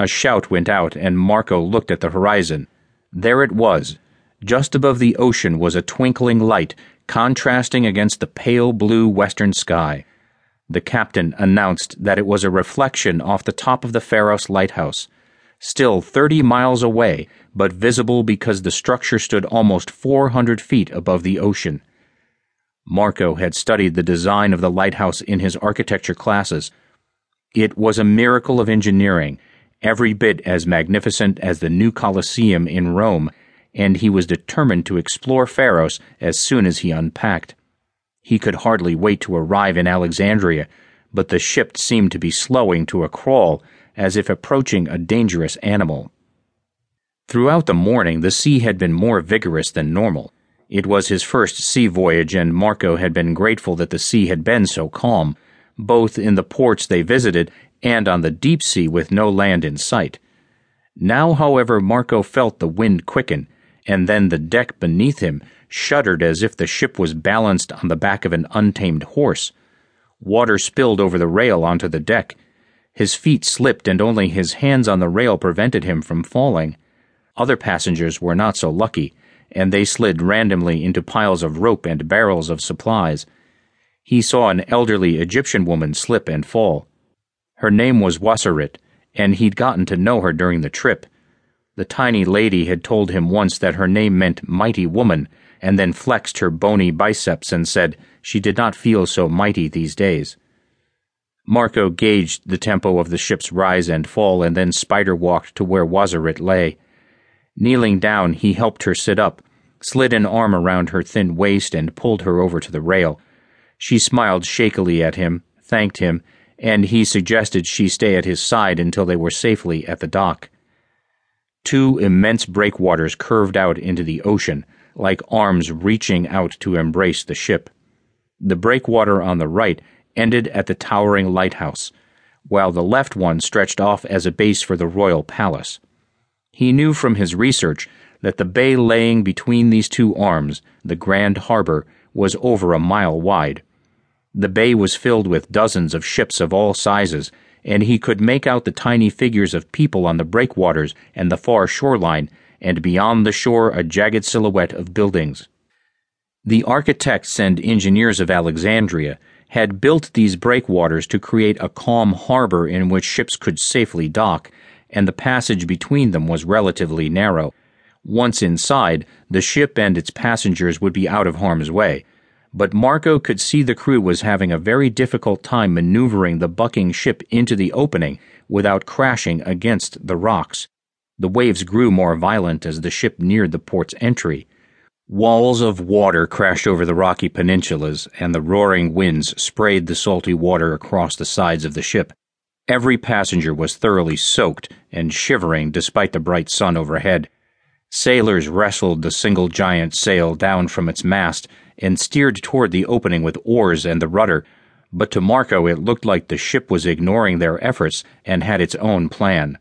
A shout went out, and Marco looked at the horizon. There it was. Just above the ocean was a twinkling light, contrasting against the pale blue western sky. The captain announced that it was a reflection off the top of the Pharos lighthouse, still 30 miles away, but visible because the structure stood almost 400 feet above the ocean. Marco had studied the design of the lighthouse in his architecture classes. It was a miracle of engineering, every bit as magnificent as the new Colosseum in Rome, and he was determined to explore Pharos as soon as he unpacked. He could hardly wait to arrive in Alexandria, but the ship seemed to be slowing to a crawl, as if approaching a dangerous animal. Throughout the morning, the sea had been more vigorous than normal. It was his first sea voyage, and Marco had been grateful that the sea had been so calm, both in the ports they visited and on the deep sea with no land in sight. Now, however, Marco felt the wind quicken, and then the deck beneath him shuddered as if the ship was balanced on the back of an untamed horse. Water spilled over the rail onto the deck. His feet slipped, and only his hands on the rail prevented him from falling. Other passengers were not so lucky, and they slid randomly into piles of rope and barrels of supplies. He saw an elderly Egyptian woman slip and fall. Her name was Wasserit, and he'd gotten to know her during the trip. The tiny lady had told him once that her name meant mighty woman, and then flexed her bony biceps and said she did not feel so mighty these days. Marco gauged the tempo of the ship's rise and fall and then spider walked to where Wasserit lay. Kneeling down, he helped her sit up, slid an arm around her thin waist, and pulled her over to the rail. She smiled shakily at him, thanked him, and he suggested she stay at his side until they were safely at the dock. Two immense breakwaters curved out into the ocean, like arms reaching out to embrace the ship. The breakwater on the right ended at the towering lighthouse, while the left one stretched off as a base for the royal palace. He knew from his research that the bay laying between these two arms, the Grand Harbor, was over a mile wide. The bay was filled with dozens of ships of all sizes, and he could make out the tiny figures of people on the breakwaters and the far shoreline, and beyond the shore a jagged silhouette of buildings. The architects and engineers of Alexandria had built these breakwaters to create a calm harbor in which ships could safely dock, and the passage between them was relatively narrow. Once inside, the ship and its passengers would be out of harm's way but Marco could see the crew was having a very difficult time maneuvering the bucking ship into the opening without crashing against the rocks. The waves grew more violent as the ship neared the port's entry. Walls of water crashed over the rocky peninsulas, and the roaring winds sprayed the salty water across the sides of the ship. Every passenger was thoroughly soaked and shivering despite the bright sun overhead. Sailors wrestled the single giant sail down from its mast and steered toward the opening with oars and the rudder, but to Marco it looked like the ship was ignoring their efforts and had its own plan.